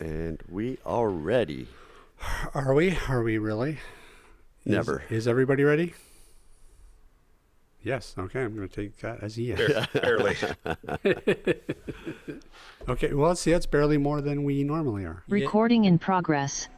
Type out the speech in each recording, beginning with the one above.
And we are ready. Are we? Are we really? Never. Is, is everybody ready? Yes. Okay. I'm going to take that as a yes. Barely. Okay. Well, see, that's barely more than we normally are. Recording in progress.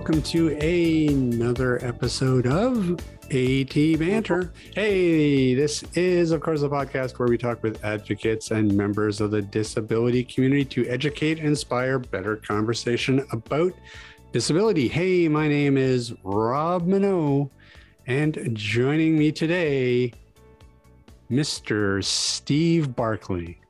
Welcome to another episode of AT Banter. Hey, this is, of course, a podcast where we talk with advocates and members of the disability community to educate inspire better conversation about disability. Hey, my name is Rob Minot, and joining me today, Mr. Steve Barkley.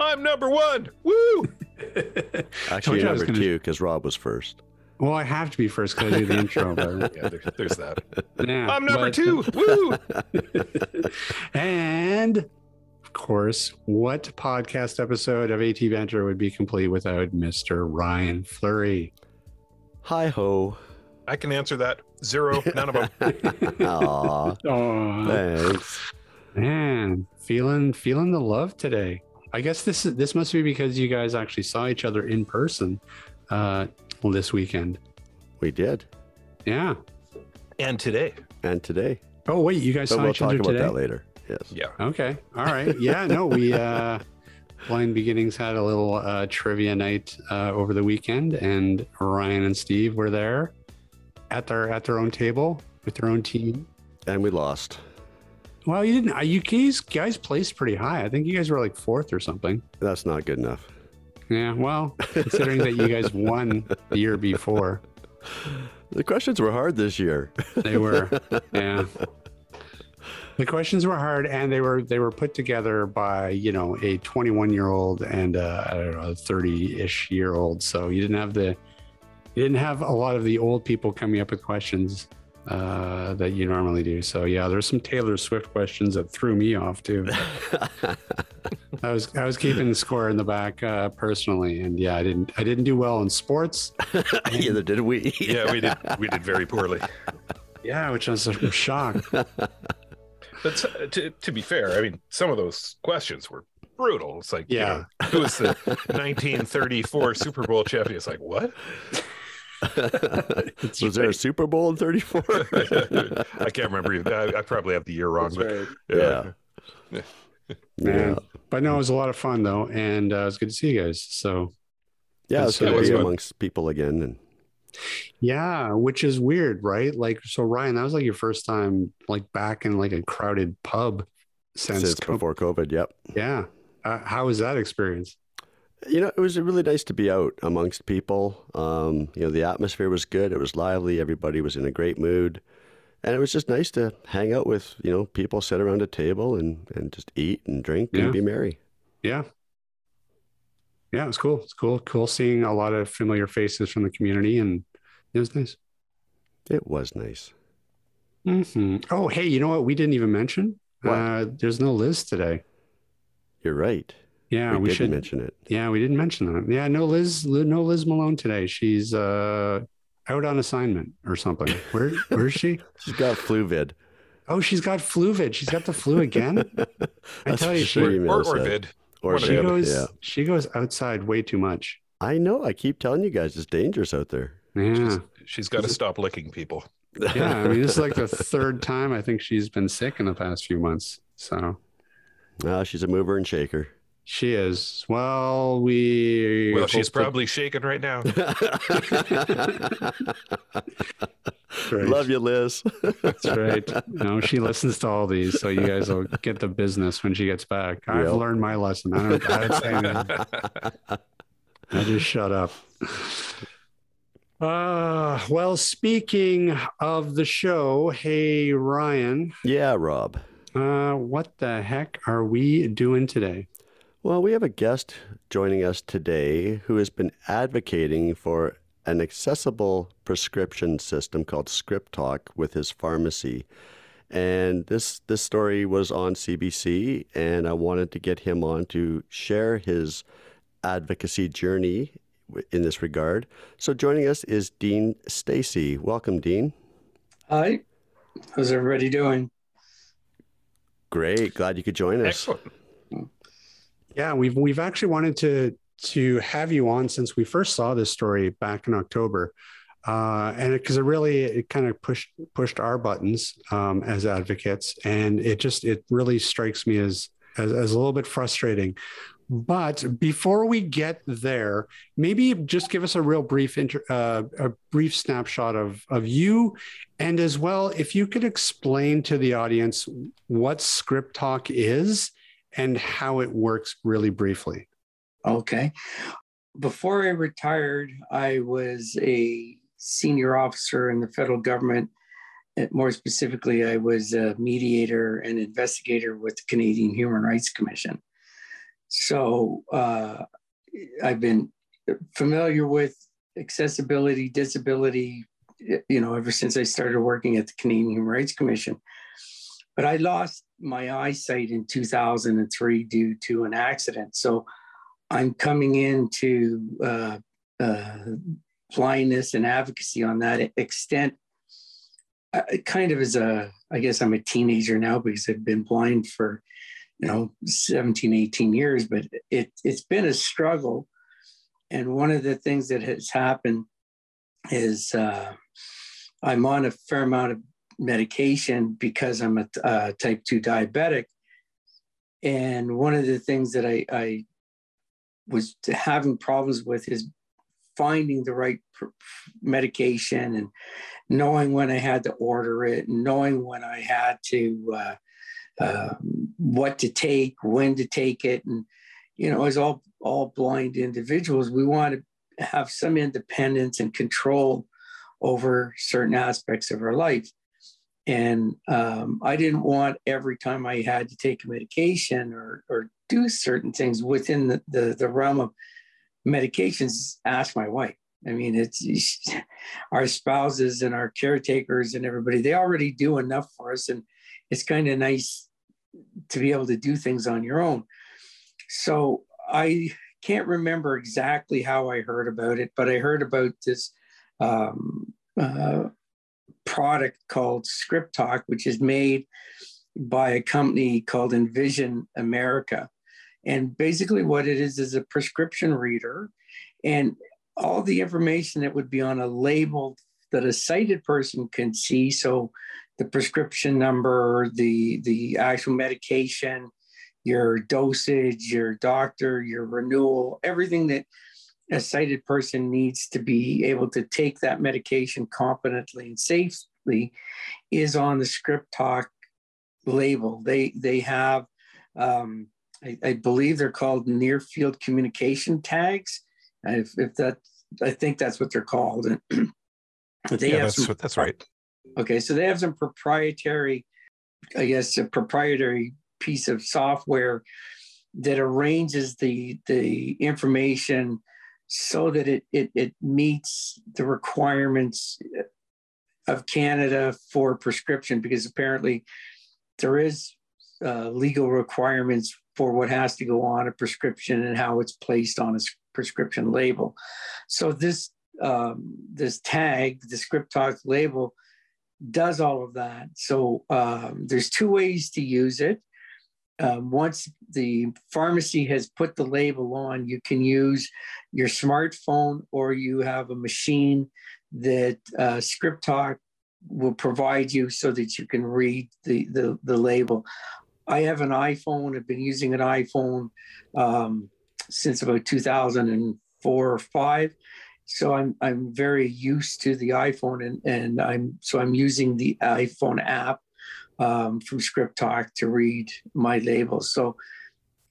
I'm number one. Woo! Actually, you I you're was number gonna- two because Rob was first. Well, I have to be first because I do the intro, but Yeah, there, there's that. yeah, I'm number but- two. Woo! And of course, what podcast episode of AT Banter would be complete without Mr. Ryan Fleury? Hi ho. I can answer that. Zero. None of them. Aw, Oh thanks. man, feeling feeling the love today. I guess this is this must be because you guys actually saw each other in person uh this weekend. We did. Yeah. And today. And today. Oh wait, you guys But saw we'll each talk other about today. that later. Yes. Yeah. Okay. All right. Yeah. No, we uh Blind Beginnings had a little uh trivia night uh over the weekend and Ryan and Steve were there at their at their own table with their own team. And we lost. Well, you didn't uh, you guys guys placed pretty high. I think you guys were like fourth or something. That's not good enough. Yeah, well, considering that you guys won the year before. The questions were hard this year. They were yeah. The questions were hard and they were they were put together by, you know, a 21-year-old and uh, I don't know, a 30-ish year old. So you didn't have the you didn't have a lot of the old people coming up with questions uh, that you normally do. So yeah, there's some Taylor Swift questions that threw me off too. I was I was keeping the score in the back uh, personally, and yeah, I didn't I didn't do well in sports. Either did we. Yeah, we did. We did very poorly. Yeah, which I was I'm shocked. But s- to, to be fair, I mean, some of those questions were brutal. It's like, you Yeah. know, who was the 1934 Super Bowl champion? It's like, what? Was there a Super Bowl in 34? I can't remember. I, I probably have the year wrong, but Yeah. yeah. Man. But no, it was a lot of fun though, and uh, it was good to see you guys. So Yeah, it's So good to be good. amongst people again. And yeah, which is weird, right? Like, so Ryan, that was like your first time like back in like a crowded pub since, since co- before COVID, yep. Yeah, uh, how was that experience? You know, it was really nice to be out amongst people. Um, you know, the atmosphere was good. It was lively. Everybody was in a great mood. And it was just nice to hang out with, you know, people sit around a table and, and just eat and drink Yeah. and be merry. Yeah. Yeah, it was cool. It's cool. Cool seeing a lot of familiar faces from the community, and it was nice. It was nice. hmm Oh, hey, you know what? We didn't even mention. Uh, there's no Liz today. You're right. Yeah, we, we, didn't should. mention it. Yeah, we didn't mention that. Yeah, no Liz. No Liz Malone today. She's uh, out on assignment or something. Where Where is she? She's got flu vid. Oh, she's got fluvid. She's got the flu again. I tell you, she- Or, her email or, or vid. Or she the other. goes. Yeah. She goes outside way too much. I know. I keep telling you guys it's dangerous out there. Yeah. She's, she's got to stop licking people. yeah, I mean, this is like the third time I think she's been sick in the past few months. So Ah, she's a mover and shaker. She is. Well, we. Well, she's hope that- probably shaking right now. Love you, Liz. That's right. No, she listens to all these, so you guys will get the business when she gets back. I've learned my lesson. I don't, I don't say. I just shut up. Uh, well, speaking of the show, hey Ryan, yeah, Rob. uh, what the heck are we doing today? Well, we have a guest joining us today who has been advocating for an accessible prescription system called Script Talk with his pharmacy. And this this story was on CBC, and I wanted to get him on to share his advocacy journey in this regard. So joining us is Dean Stacey. Welcome, Dean. Hi. How's everybody doing? Great. Glad you could join us. Excellent. Yeah, we've we've actually wanted to to have you on since we first saw this story back in October, uh, and because it, it, really it kind of pushed pushed our buttons um, as advocates, and it just it really strikes me as, as as a little bit frustrating. But before we get there, maybe just give us a real brief inter, uh, a brief snapshot of of you, and as well, if you could explain to the audience what Script Talk is and how it works really briefly. Okay. Before I retired, I was a senior officer in the federal government. More specifically, I was a mediator and investigator with the Canadian Human Rights Commission. So uh, I've been familiar with accessibility, disability, you know, ever since I started working at the Canadian Human Rights Commission. But I lost my eyesight in 2003 due to an accident. So I'm coming into uh, uh, blindness and advocacy on that extent. Uh, kind of as a, I guess I'm a teenager now because I've been blind for, you know, 17, 18 years, but it, it's been a struggle. And one of the things that has happened is uh, I'm on a fair amount of medication because I'm a uh, type 2 diabetic. And one of the things that I, I was having problems with is finding the right medication and knowing when I had to order it and knowing when I had to, uh, uh, what to take, when to take it. And, you know, as all, all blind individuals, we want to have some independence and control over certain aspects of our life. And um, I didn't want every time I had to take a medication or, or do certain things within the, the, the realm of medications, ask my wife. I mean, it's our spouses and our caretakers and everybody, they already do enough for us. And it's kind of nice to be able to do things on your own. So I can't remember exactly how I heard about it, but I heard about this um, uh, product called Script Talk, which is made by a company called Envision America. And basically, what it is is a prescription reader, and all the information that would be on a label that a sighted person can see. So, the prescription number, the the actual medication, your dosage, your doctor, your renewal, everything that a sighted person needs to be able to take that medication competently and safely is on the script talk label. They they have, um, I, I, believe they're called near field communication tags. If, if that, I think that's what they're called. And they yeah, have that's, some, that's right. Okay, so they have some proprietary, I guess, a proprietary piece of software that arranges the the information so that it, it, it meets the requirements of Canada for prescription, because apparently there is uh, legal requirements for what has to go on a prescription and how it's placed on a prescription label. So this um, this tag, the Script Talk label, does all of that. So um, there's two ways to use it um, once the pharmacy has put the label on, you can use your smartphone or you have a machine that uh, Script Talk will provide you so that you can read the, the, the label. I have an iPhone. I've been using an iPhone um, since about 2004 or five. So I'm I'm very used to the iPhone and, and I'm so I'm using the iPhone app um, from Script Talk to read my labels. So,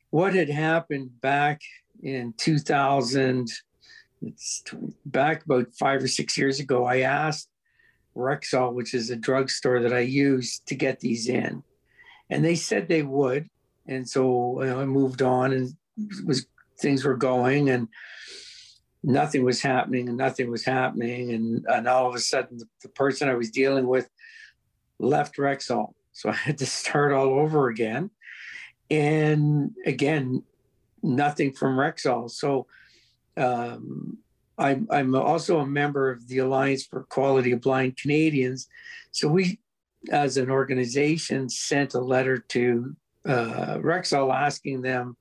what had happened back in 2000, it's back about five or six years ago, I asked Rexall, which is a drugstore that I use, to get these in. And they said they would. And so you know, I moved on and was things were going and nothing was happening and nothing was happening. And, and all of a sudden, the, the person I was dealing with left Rexall So I had to start all over again. And again, nothing from Rexall. So um, I'm, I'm also a member of the Alliance for Equality of Blind Canadians. So we, as an organization, sent a letter to uh, Rexall asking them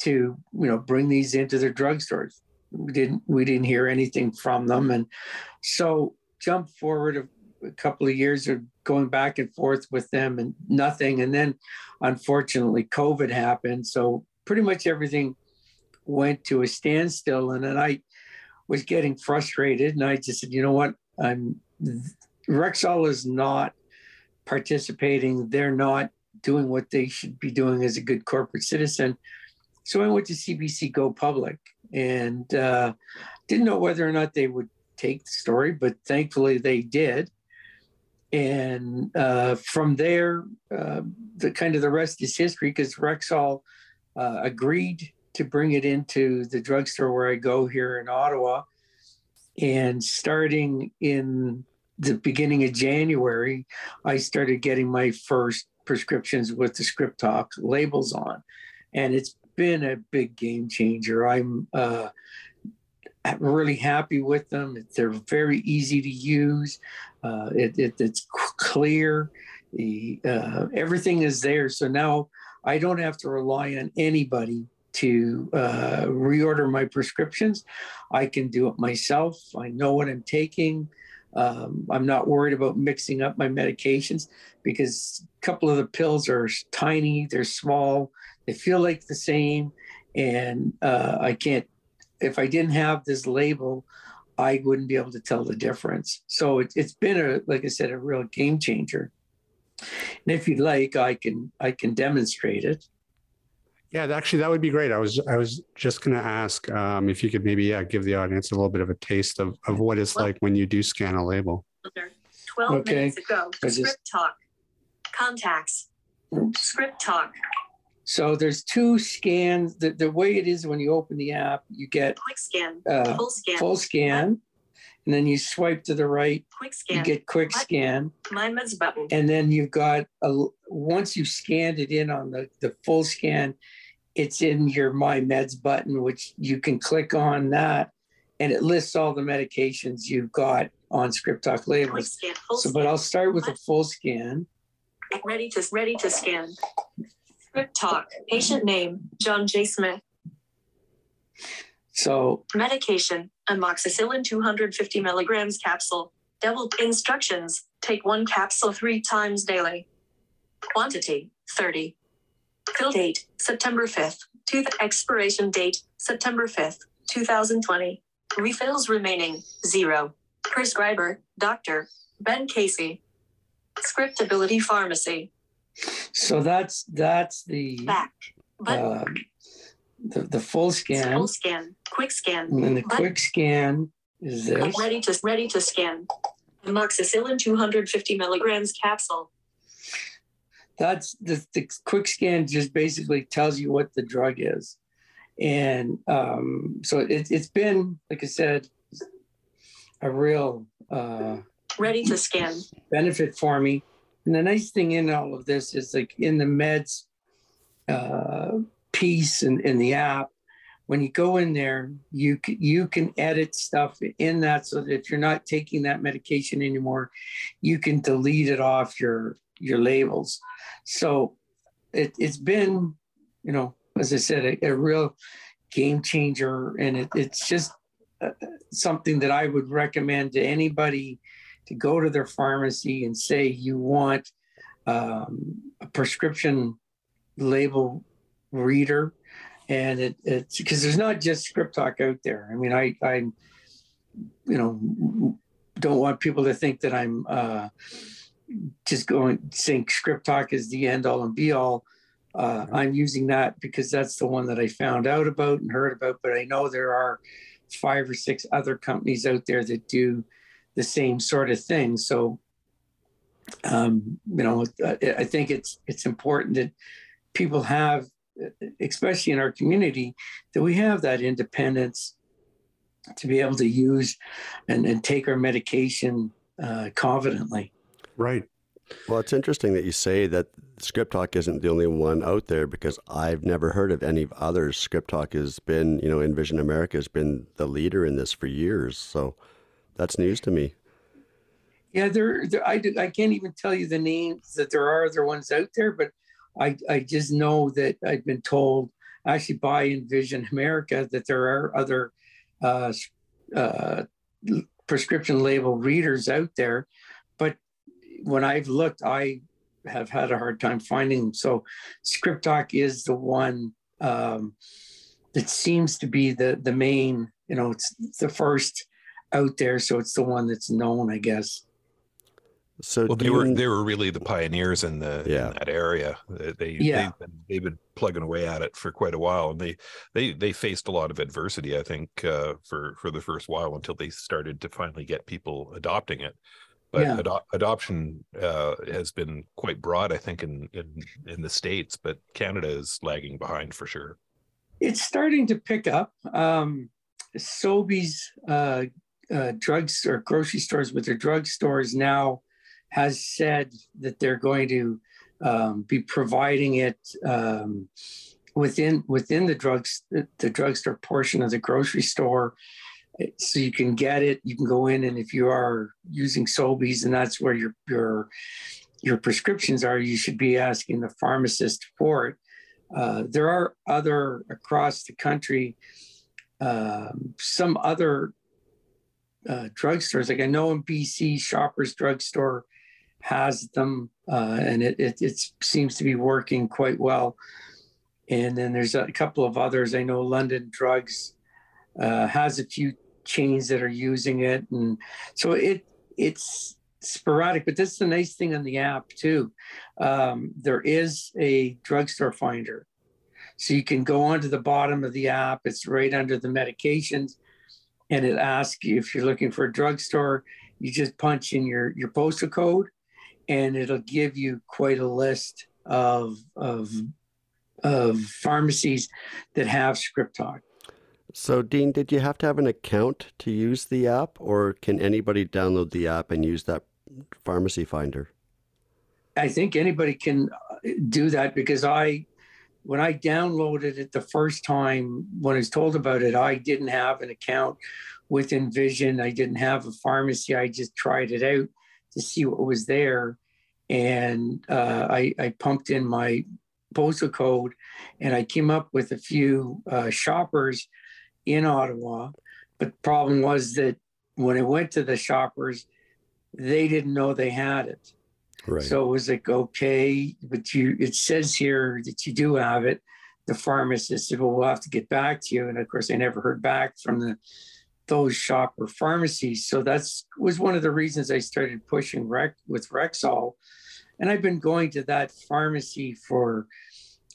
to, you know, bring these into their drugstores. We didn't, we didn't hear anything from them, and so jump forward a, couple of years of going back and forth with them, and nothing. And then, unfortunately, COVID happened, so pretty much everything went to a standstill. And then I was getting frustrated, and I just said, you know what, I'm Rexall is not participating. They're not doing what they should be doing as a good corporate citizen. So I went to CBC Go Public and uh, didn't know whether or not they would take the story, but thankfully they did. And uh, from there, uh, the kind of the rest is history because Rexall uh, agreed to bring it into the drugstore where I go here in Ottawa. And starting in the beginning of January, I started getting my first prescriptions with the Script Talk labels on. And it's been a big game changer. I'm uh, really happy with them. They're very easy to use. Uh, it, it, it's clear. The, uh, everything is there. So now I don't have to rely on anybody to uh, reorder my prescriptions. I can do it myself. I know what I'm taking. Um, I'm not worried about mixing up my medications because a couple of the pills are tiny, they're small, they feel like the same. And uh, I can't, if I didn't have this label, I wouldn't be able to tell the difference. So it, it's been a, like I said, a real game changer. And if you'd like, I can I can demonstrate it. Yeah, actually, that would be great. I was I was just going to ask um, if you could maybe yeah, give the audience a little bit of a taste of, of what it's like when you do scan a label. 12 okay. minutes ago, just... script talk, contacts, Oops. script talk. So there's two scans. The, the way it is when you open the app, you get quick scan, uh, full scan, full scan, and then you swipe to the right. Quick scan. You get quick scan. My meds button. And then you've got a once you've scanned it in on the the full scan, it's in your My Meds button, which you can click on that, and it lists all the medications you've got on Script Talk labels. Scan, so, but I'll start with a full scan. Ready to ready to scan. Script Talk. Patient name: John J. Smith. So medication: amoxicillin 250 milligrams capsule. Double instructions: take one capsule three times daily. Quantity: 30. Fill date, September 5th. Tooth expiration date, September 5th, 2020. Refills remaining, zero. Prescriber, Dr. Ben Casey. Scriptability Pharmacy. So that's that's the back. Uh, the, the full scan. Full scan. Quick scan. And then the quick scan is this. Ready to ready to scan. Amoxicillin 250 milligrams capsule that's the, the quick scan just basically tells you what the drug is and um, so it, it's been like i said a real uh, ready to scan benefit for me and the nice thing in all of this is like in the meds uh, piece and in, in the app when you go in there you can, you can edit stuff in that so that if you're not taking that medication anymore you can delete it off your your labels so it, has been, you know, as I said, a, a real game changer. And it, it's just uh, something that I would recommend to anybody to go to their pharmacy and say you want um, a prescription label reader. And it, it's because there's not just script talk out there. I mean, I, I, you know, don't want people to think that I'm, uh, just going saying script talk is the end all and be all. Uh, I'm using that because that's the one that I found out about and heard about. But I know there are five or six other companies out there that do the same sort of thing. So, um, you know, I think it's it's important that people have, especially in our community, that we have that independence to be able to use and, and take our medication uh, confidently. Right. Well, it's interesting that you say that Script Talk isn't the only one out there because I've never heard of any others. Script Talk has been, you know, Envision America has been the leader in this for years. So that's news to me. Yeah, there, there I, I can't even tell you the names that there are other ones out there, but I, I just know that I've been told actually by Envision America that there are other uh, uh, prescription label readers out there. But when I've looked, I have had a hard time finding them. So Script Talk is the one um, that seems to be the the main. You know, it's the first out there, so it's the one that's known, I guess. So well, they were they were really the pioneers in the yeah. in that area. They yeah. they've, been, they've been plugging away at it for quite a while, and they they they faced a lot of adversity, I think, uh, for for the first while until they started to finally get people adopting it. But Yeah. ado- adoption uh, has been quite broad, I think, in, in in the states, but Canada is lagging behind for sure. It's starting to pick up. Um, Sobeys uh, uh, drugs or grocery stores with their drugstores now has said that they're going to um, be providing it um, within within the drugs the drugstore portion of the grocery store. So you can get it. You can go in, and if you are using Sobeys, and that's where your your your prescriptions are, you should be asking the pharmacist for it. Uh, there are other across the country, um, some other uh, drugstores. Like I know in BC, Shoppers Drugstore has them, uh, and it, it it seems to be working quite well. And then there's a couple of others. I know London Drugs uh, has a few chains that are using it, and so it it's sporadic. But that's the nice thing on the app too. Um, there is a drugstore finder, so you can go onto the bottom of the app. It's right under the medications, and it asks you if you're looking for a drugstore. You just punch in your your postal code, and it'll give you quite a list of of of pharmacies that have script talk. So, Dean, did you have to have an account to use the app, or can anybody download the app and use that pharmacy finder? I think anybody can uh, do that because I, when I downloaded it the first time, when I was told about it, I didn't have an account with Envision. I didn't have a pharmacy. I just tried it out to see what was there. And uh, I, I pumped in my postal code and I came up with a few uh, shoppers in Ottawa. But the problem was that when I went to the shoppers, they didn't know they had it. Right. So it was like, okay, but you, it says here that you do have it. The pharmacist said, well, we'll have to get back to you. And of course, I never heard back from the those shopper pharmacies. So that's was one of the reasons I started pushing rec with Rexall. And I've been going to that pharmacy for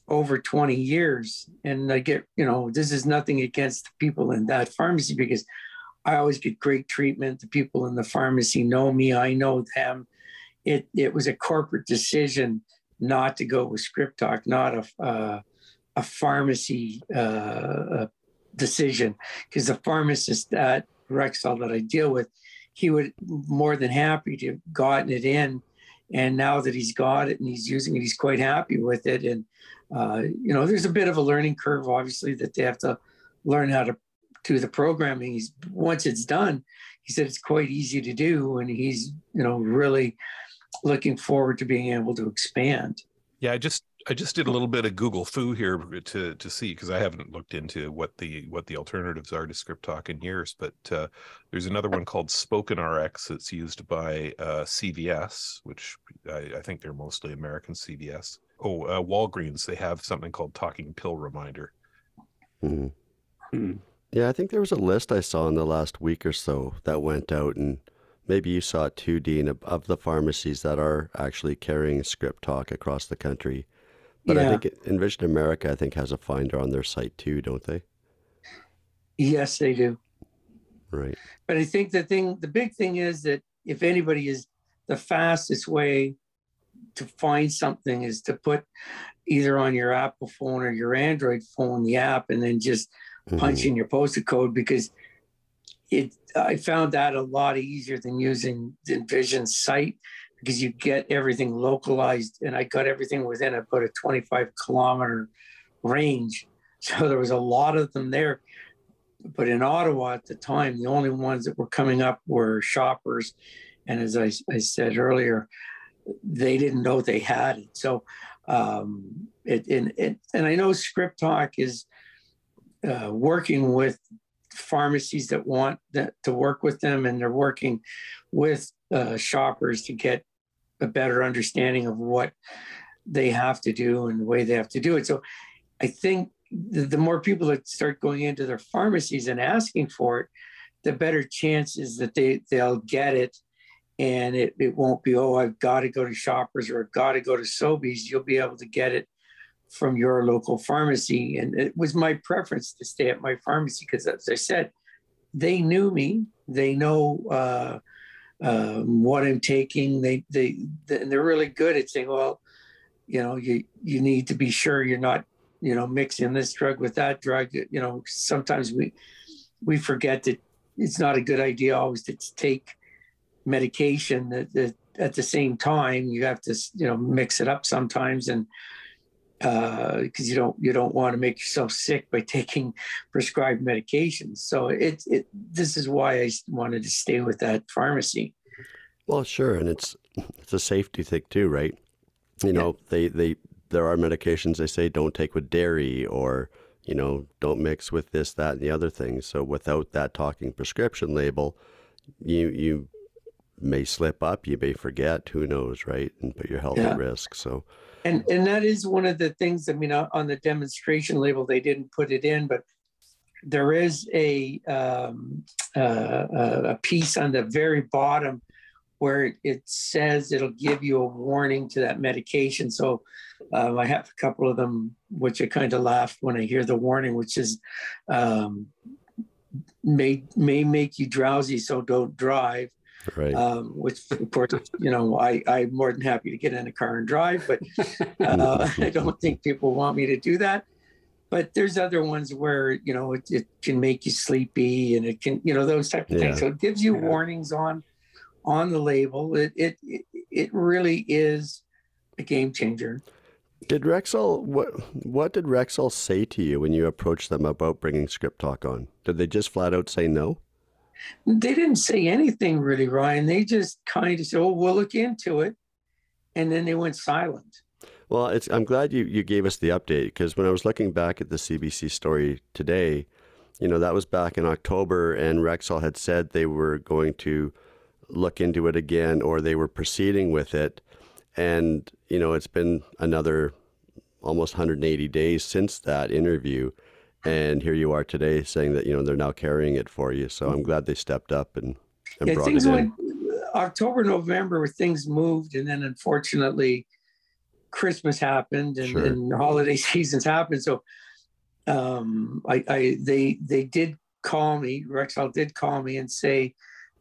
over 20 years. And I get, you know, this is nothing against the people in that pharmacy because I always get great treatment. The people in the pharmacy know me, I know them it it was a corporate decision not to go with script talk, not a uh, a pharmacy uh, decision, because the pharmacist at Rexall that I deal with, he would more than happy to have gotten it in, and now that he's got it and he's using it, he's quite happy with it. And uh, you know, there's a bit of a learning curve, obviously, that they have to learn how to do the programming. He's once it's done, he said it's quite easy to do, and he's you know really looking forward to being able to expand. Yeah, I just I just did a little bit of Google Fu here to to see because I haven't looked into what the what the alternatives are to Script Talk in years. But uh, there's another one called Spoken RX that's used by uh, CVS, which I, I, think they're mostly American CVS. Oh, uh, Walgreens they have something called Talking Pill Reminder. Mm. Hmm. Yeah, I think there was a list I saw in the last week or so that went out and maybe you saw it too, Dean, of, of the pharmacies that are actually carrying script talk across the country. But yeah. I think Envision America, I think, has a finder on their site too, don't they? Yes, they do. Right. But I think the thing, the big thing is that if anybody is the fastest way to find something is to put either on your Apple phone or your Android phone the app and then just mm-hmm. punch in your postal code because it I found that a lot easier than using the Envision site because you get everything localized, and I got everything within about a 25 kilometer range. So there was a lot of them there. But in Ottawa at the time, the only ones that were coming up were shoppers. And as I, I said earlier, they didn't know they had it. So, um, it, and, it, and I know Script Talk is uh, working with pharmacies that want that, to work with them, and they're working with uh, shoppers to get a better understanding of what they have to do and the way they have to do it. So, I think the, the more people that start going into their pharmacies and asking for it, the better chances that they they'll get it and it, it won't be oh i've got to go to shoppers or i've got to go to sobeys you'll be able to get it from your local pharmacy and it was my preference to stay at my pharmacy because as i said they knew me they know uh, um, what i'm taking they, they they're really good at saying well you know you you need to be sure you're not you know mixing this drug with that drug. You know sometimes we we forget that it's not a good idea always to take medication that, that at the same time you have to you know mix it up sometimes and because uh, you don't you don't want to make yourself sick by taking prescribed medications so it, it this is why i wanted to stay with that pharmacy well sure and it's it's a safety thing too right you know they they there are medications they say don't take with dairy or you know don't mix with this that and the other things so without that talking prescription label you you may slip up, you may forget, who knows, right? And put your health yeah. at risk. So, and and that is one of the things. I mean, on the demonstration label, they didn't put it in, but there is a um, uh, a piece on the very bottom where it says it'll give you a warning to that medication. So um, I have a couple of them, which I kind of laugh when I hear the warning, which is um, may may make you drowsy, so don't drive right. um, which of course, you know, I, I'm more than happy to get in a car and drive, but uh, I don't think people want me to do that. But there's other ones where, you know, it, it can make you sleepy and it can, you know, those type of yeah. things. So it gives you yeah. warnings on on the label. It, it it really is a game changer. Did Rexall what what did Rexall say to you when you approached them about bringing Script Talk on? Did they just flat out say no? They didn't say anything really, Ryan. They just kind of said, "Oh, we'll look into it," and then they went silent. Well, it's, I'm glad you, you gave us the update because when I was looking back at the CBC story today, you know, that was back in October, and Rexall had said they were going to look into it again or they were proceeding with it. And, you know, it's been another almost 180 days since that interview and here you are today saying that you know they're now carrying it for you. So I'm glad they stepped up and, and yeah, brought things it in. Went, October, November, where things moved, and then unfortunately, Christmas happened and, sure. and holiday seasons happened. So um, I, I they they did call me. Rexall did call me and say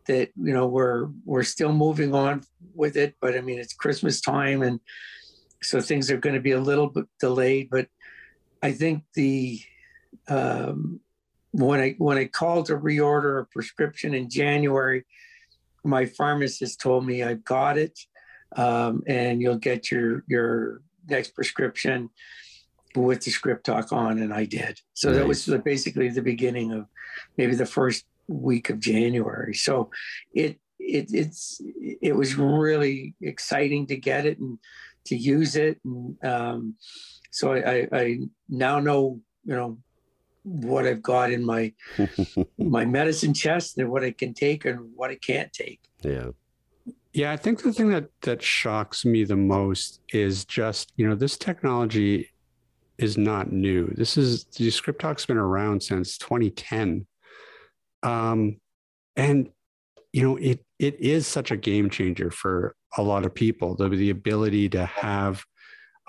that you know we're we're still moving on with it, but I mean it's Christmas time and so things are going to be a little bit delayed. But I think the um, when I when I called to reorder a prescription in January, my pharmacist told me I've got it, um, and you'll get your your next prescription with the script talk on, and I did. So nice. that was basically the beginning of maybe the first week of January. So it it it's it was really exciting to get it and to use it, and um, so I, I now know you know what I've got in my my medicine chest and what I can take and what I can't take. Yeah. Yeah, I think the thing that that shocks me the most is just, you know, this technology is not new. This is the script talk's been around since 2010. Um and you know, it it is such a game changer for a lot of people. The, the ability to have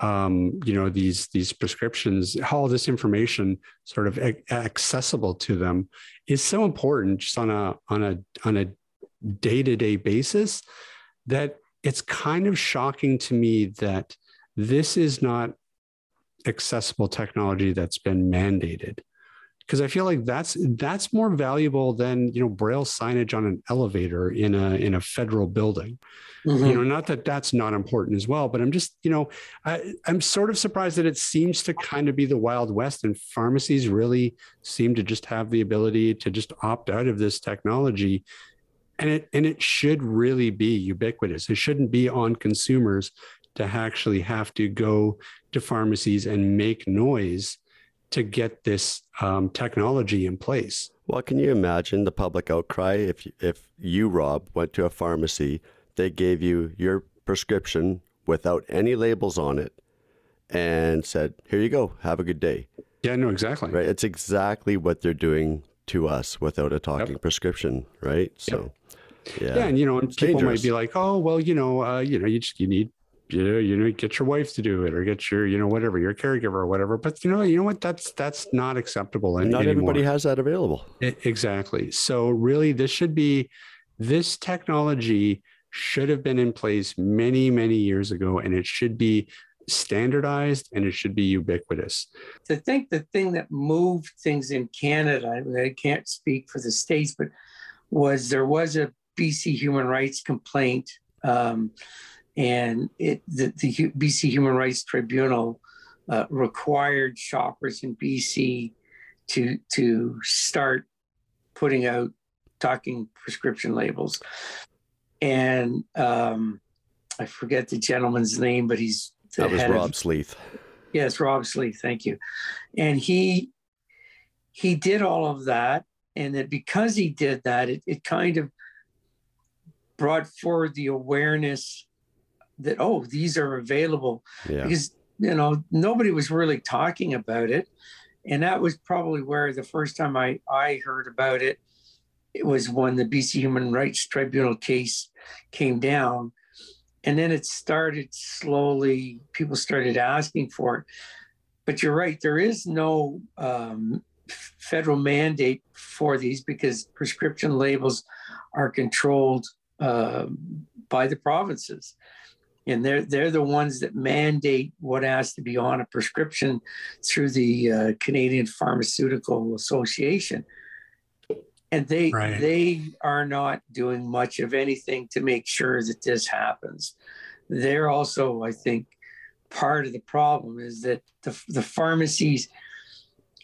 um, you know these these prescriptions all this information sort of accessible to them is so important just on a on a on a day-to-day basis that it's kind of shocking to me that this is not accessible technology that's been mandated because I feel like that's that's more valuable than you know braille signage on an elevator in a in a federal building. Mm-hmm. You know, not that that's not important as well, but I'm just you know I, I'm sort of surprised that it seems to kind of be the wild west, and pharmacies really seem to just have the ability to just opt out of this technology and it and it should really be ubiquitous it shouldn't be on consumers to actually have to go to pharmacies and make noise to get this um, technology in place. Well, can you imagine the public outcry if if you, Rob, went to a pharmacy, they gave you your prescription without any labels on it, and said, "Here you go, have a good day." Yeah, no, exactly. Right, it's exactly what they're doing to us without a talking yep. prescription, right? So, yep. yeah, yeah, and you know, and people dangerous. might be like, "Oh, well, you know, uh, you know, you just you need you know, you know, get your wife to do it or get your, you know, whatever, your caregiver or whatever. But you know, you know what? That's that's not acceptable. Any, not anymore. everybody has that available. It, exactly. So really, this should be this technology should have been in place many, many years ago, and it should be standardized and it should be ubiquitous. To think the thing that moved things in Canada, I can't speak for the states, but was there was a BC human rights complaint. Um, and it the, the BC Human Rights Tribunal uh, required shoppers in BC to to start putting out talking prescription labels, and um, I forget the gentleman's name, but he's that was Rob of, Sleath. Yes, Rob Sleath. Thank you, and he he did all of that, and that because he did that, it, it kind of brought forward the awareness that oh these are available. Yeah. because you know nobody was really talking about it. And that was probably where the first time i i heard about it it was when the bc human rights tribunal case came down. And then it started slowly people started asking for it. But you're right there is no um, federal mandate for these because prescription labels are controlled uh, by the provinces and they're they're the ones that mandate what has to be on a prescription through the uh, Canadian Pharmaceutical Association. And they right. they are not doing much of anything to make sure that this happens. They're also, I think, part of the problem is that the, the pharmacies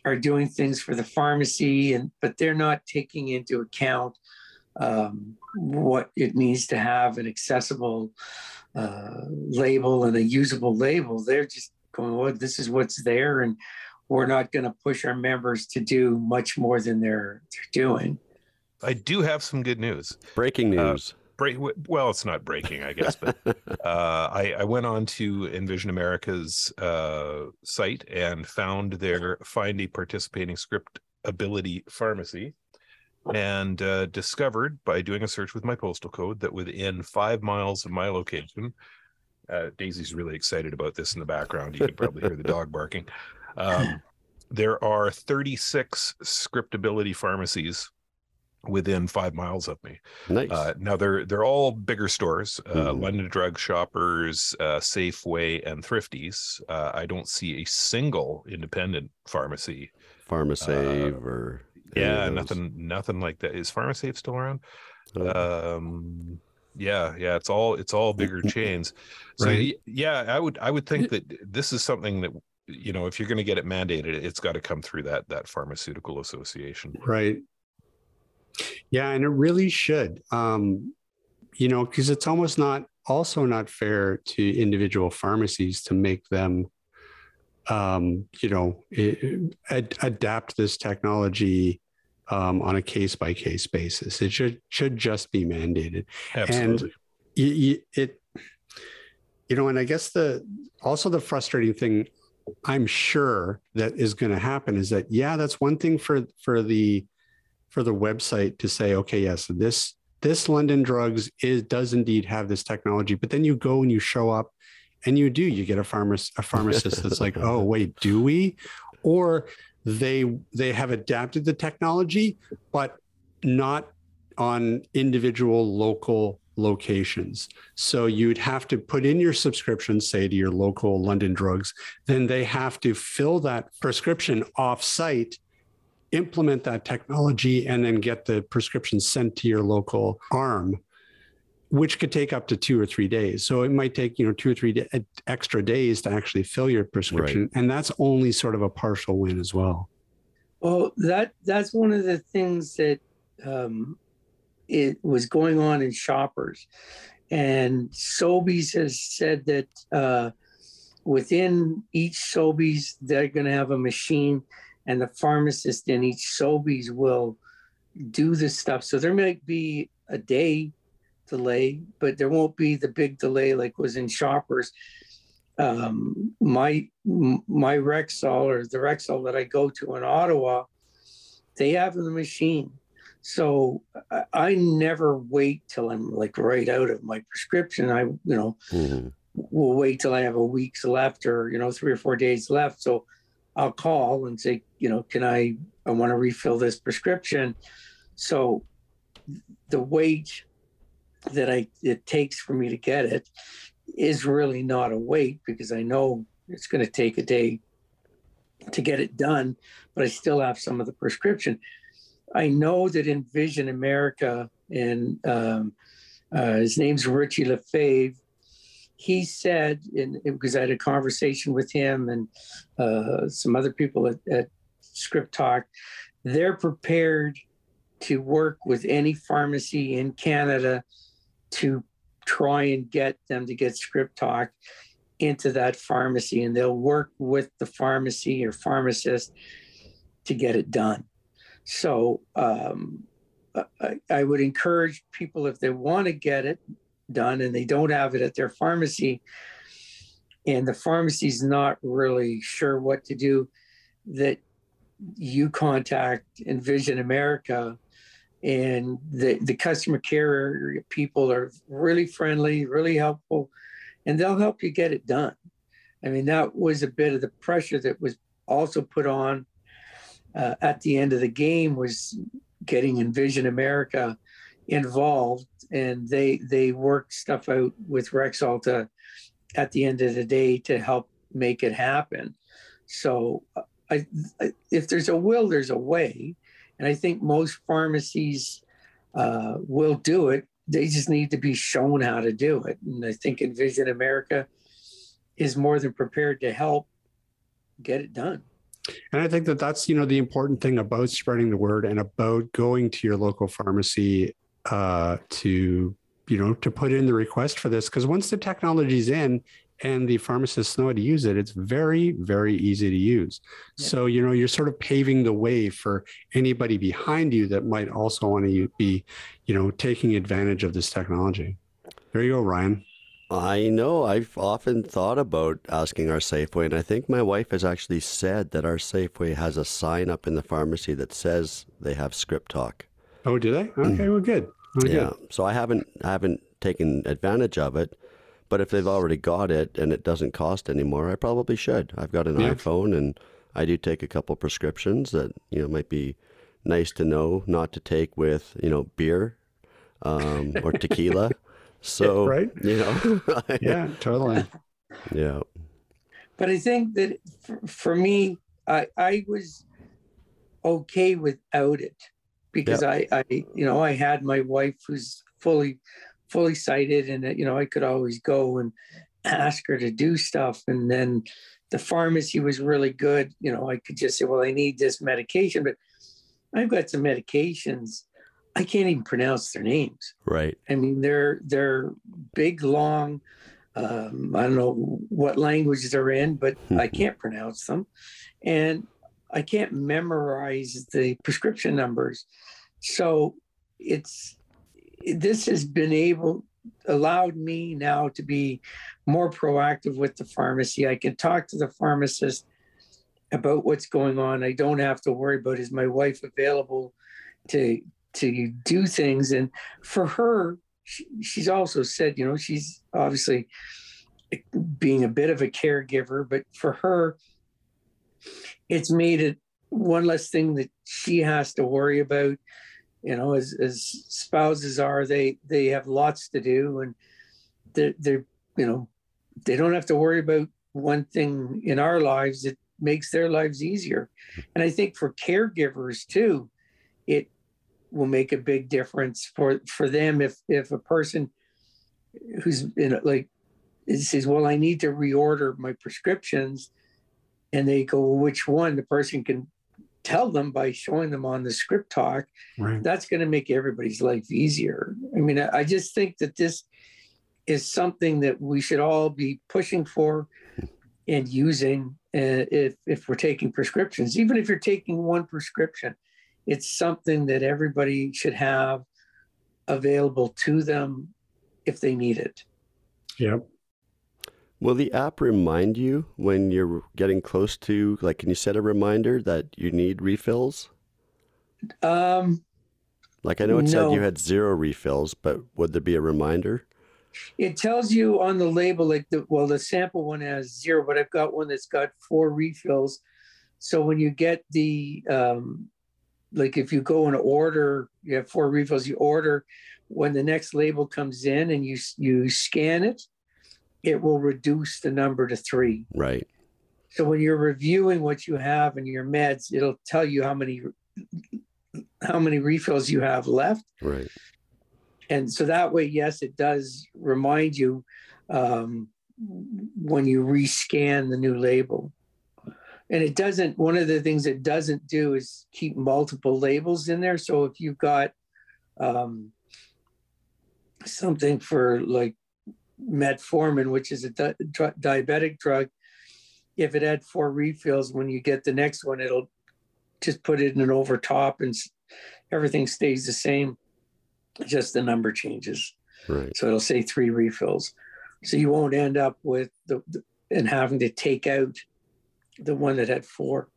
are doing things for the pharmacy, and but they're not taking into account um, what it means to have an accessible uh, label and a usable label. They're just going, well, this is what's there, and we're not going to push our members to do much more than they're, they're doing. I do have some good news. Breaking uh, news. Uh, break, well, it's not breaking, I guess, but uh, I, I, went on to Envision America's uh, site and found their Find a Participating Script Ability Pharmacy and uh, discovered by doing a search with my postal code that within five miles of my location, uh, Daisy's really excited about this in the background. You can probably hear the dog barking. Um, there are 36 scriptability pharmacies within five miles of me. Nice. Uh, now they're they're all bigger stores, uh, mm. London Drug Shoppers, uh, Safeway, and Thrifties. Uh, I don't see a single independent pharmacy, Pharmasave uh, or yeah, nothing, nothing like that. Is Pharmasave still around? Uh, um, yeah, yeah, it's all it's all bigger chains. So right. yeah, I would I would think that this is something that you know if you're going to get it mandated, it's got to come through that that pharmaceutical association. Right. Yeah, and it really should. Um, you know, because it's almost not also not fair to individual pharmacies to make them um, you know, ad- adapt this technology um, on a case by case basis. It should should just be mandated. Absolutely. And it, you know, and I guess the also the frustrating thing I'm sure that is going to happen is that yeah, that's one thing for for the for the website to say, okay, yes, this this London Drugs is does indeed have this technology, but then you go and you show up and you do you get a pharmacist a pharmacist that's like, oh wait, do we? Or they they have adapted the technology, but not on individual local locations. So you'd have to put in your subscription, say to your local London drugs, then they have to fill that prescription off site implement that technology and then get the prescription sent to your local arm which could take up to two or three days. So it might take you know two or three extra days to actually fill your prescription, right. and that's only sort of a partial win as well. Well, that that's one of the things that um, it was going on in shoppers, and Sobeys has said that uh, within each Sobeys they're going to have a machine, and the pharmacist in each Sobeys will do this stuff. So there might be a day delay, but there won't be the big delay like was in Shoppers. Um, my my Rexall or the Rexall that I go to in Ottawa, they have the machine. So I, I never wait till I'm like right out of my prescription. I you know mm-hmm. will wait till I have a week's left or you know three or four days left. So I'll call and say you know can I I want to refill this prescription. So the wait that I it takes for me to get it is really not a wait because I know it's going to take a day to get it done, but I still have some of the prescription. I know that Envision America, and um, uh, his name's Richie Lefebvre, he said, in, because I had a conversation with him and uh, some other people at, at ScripTalk, they're prepared to work with any pharmacy in Canada to try and get them to get ScripTalk into that pharmacy and they'll work with the pharmacy or pharmacist to get it done. So um, I, I, would encourage people if they want to get it done and they don't have it at their pharmacy and the pharmacy's not really sure what to do that you contact envision america and the, the customer care people are really friendly, really helpful, and they'll help you get it done. I mean, that was a bit of the pressure that was also put on uh, at the end of the game was getting Envision America involved, and they they worked stuff out with Rexall at the end of the day to help make it happen. So, I, I, if there's a will, there's a way and I think most pharmacies uh, will do it. They just need to be shown how to do it. And I think Envision America is more than prepared to help get it done. And I think that that's you know the important thing about spreading the word and about going to your local pharmacy uh, to you know to put in the request for this because once the technology's in and the pharmacists know how to use it, it's very, very easy to use. Yeah. So, you know, you're sort of paving the way for anybody behind you that might also want to be, you know, taking advantage of this technology. There you go, Ryan. I know. I've often thought about asking our Safeway, and I think my wife has actually said that our Safeway has a sign up in the pharmacy that says they have ScripTalk. Oh, do they? Mm. Okay, well, good. Well, yeah. Good. So I haven't I haven't taken advantage of it. But if they've already got it and it doesn't cost anymore, I probably should. I've got an yeah. iPhone and I do take a couple prescriptions that you know might be nice to know not to take with you know beer um, or tequila. So right, you know, yeah, totally, yeah. But I think that for, for me, I I was okay without it because yep. I I you know I had my wife who's fully fully sighted and that, you know i could always go and ask her to do stuff. And then the pharmacy was really good. You know i could just say well i need this medication but i've got some medications. I can't even pronounce their names. Right. I mean they're they're big long um, i don't know what languages they're in but i can't pronounce them. And i can't memorize the prescription numbers. So it's this has been able allowed me now to be more proactive with the pharmacy. I can talk to the pharmacist about what's going on. I don't have to worry about is my wife available to to do things. And for her, she, she's also said, you know, she's obviously being a bit of a caregiver, but for her, it's made it one less thing that she has to worry about you know as, as spouses are they they have lots to do and they're, they're you know they don't have to worry about one thing in our lives it makes their lives easier. And I think for caregivers too, it will make a big difference for for them if if a person who's in like says, "Well, I need to reorder my prescriptions," and they go, well, "Which one?" The person can tell them by showing them on the ScripTalk. Right. That's going to make everybody's life easier. I mean, I, just think that this is something that we should all be pushing for and using uh, if if we're taking prescriptions. Even if you're taking one prescription, it's something that everybody should have available to them if they need it. Yep. Will the app remind you when you're getting close to, like, can you set a reminder that you need refills? Um, Like, I know it said you had zero refills, but would there be a reminder? it tells you on the label, like the well, the sample one has zero, but I've got one that's got four refills. So when you get the um, like if you go and order, you have four refills. You order when the next label comes in and you you scan it, it will reduce the number to three. Right. So when you're reviewing what you have in your meds, it'll tell you how many how many refills you have left. Right. And so that way, yes, it does remind you um, when you rescan the new label. And it doesn't, one of the things it doesn't do is keep multiple labels in there. So if you've got um, something for like metformin, which is a di- dr- diabetic drug, if it had four refills, when you get the next one, it'll just put it in an over top and everything stays the same. Just the number changes. Right. So it'll say three refills. So you won't end up with the, the and having to take out the one that had four.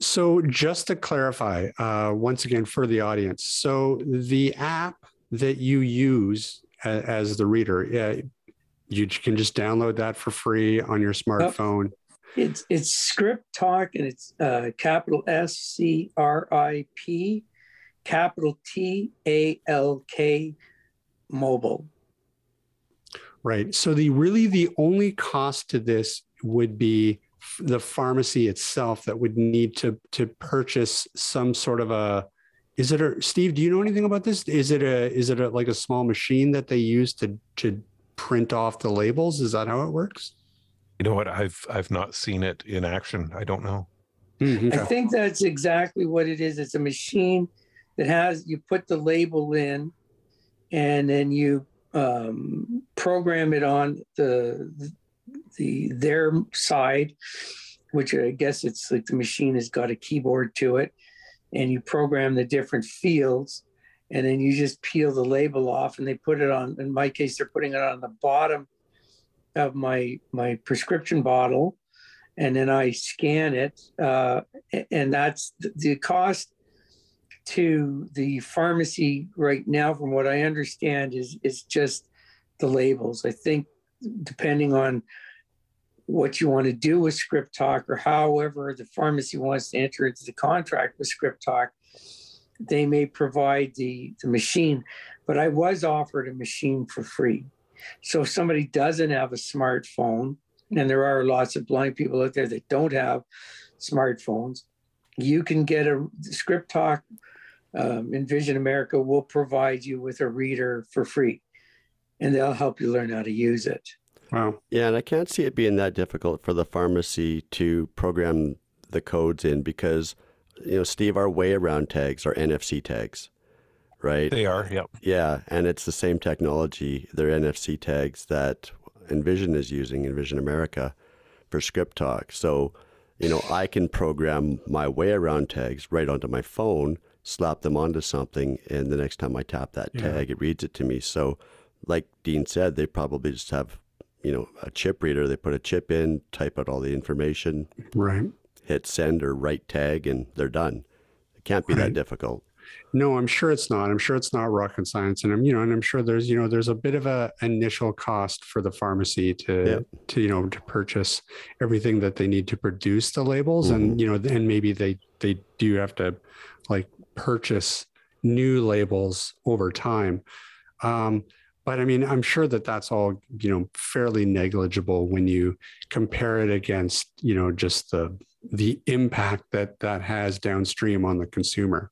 So just to clarify, uh, once again for the audience, so the app that you use a, as the reader, yeah, you can just download that for free on your smartphone. It's it's script talk and it's uh, capital S C R I P, capital T A L K, mobile. Right. So the really the only cost to this would be the pharmacy itself that would need to to purchase some sort of a is it a Steve, do you know anything about this? Is it a is it a like a small machine that they use to to print off the labels? Is that how it works? You know what? I've I've not seen it in action. I don't know. Hmm, I think that's exactly what it is. It's a machine that has you put the label in, and then you um, program it on the the their side, which I guess it's like the machine has got a keyboard to it, and you program the different fields, and then you just peel the label off, and they put it on. In my case, they're putting it on the bottom of my my prescription bottle and then I scan it, uh, and that's the- cost to the pharmacy right now. From what I understand, is is just the labels. I think depending on what you want to do with ScripTalk or however the pharmacy wants to enter into the contract with ScripTalk, they may provide the the machine. But I was offered a machine for free. So if somebody doesn't have a smartphone, and there are lots of blind people out there that don't have smartphones, you can get a ScripTalk. Um, Envision America will provide you with a reader for free, and they'll help you learn how to use it. Wow. Yeah, and I can't see it being that difficult for the pharmacy to program the codes in because, you know, Steve, our way around tags are NFC tags, right? They are. Yep. Yeah, and it's the same technology. They're NFC tags that Envision is using, Envision America, for ScripTalk. So, you know, I can program my way around tags right onto my phone, slap them onto something, and the next time I tap that Yeah. tag, it reads it to me. So, like Dean said, they probably just have, you know, a chip reader. They put a chip in, type out all the information, Right. Hit send or write tag, and they're done. It can't be that difficult. No, I'm sure it's not. I'm sure it's not rocket science, and I'm you know, and I'm sure there's you know there's a bit of a initial cost for the pharmacy to Yep. to you know to purchase everything that they need to produce the labels, and you know, and maybe they they do have to like purchase new labels over time. Um, but I mean, I'm sure that that's all you know fairly negligible when you compare it against you know just the the impact that that has downstream on the consumer.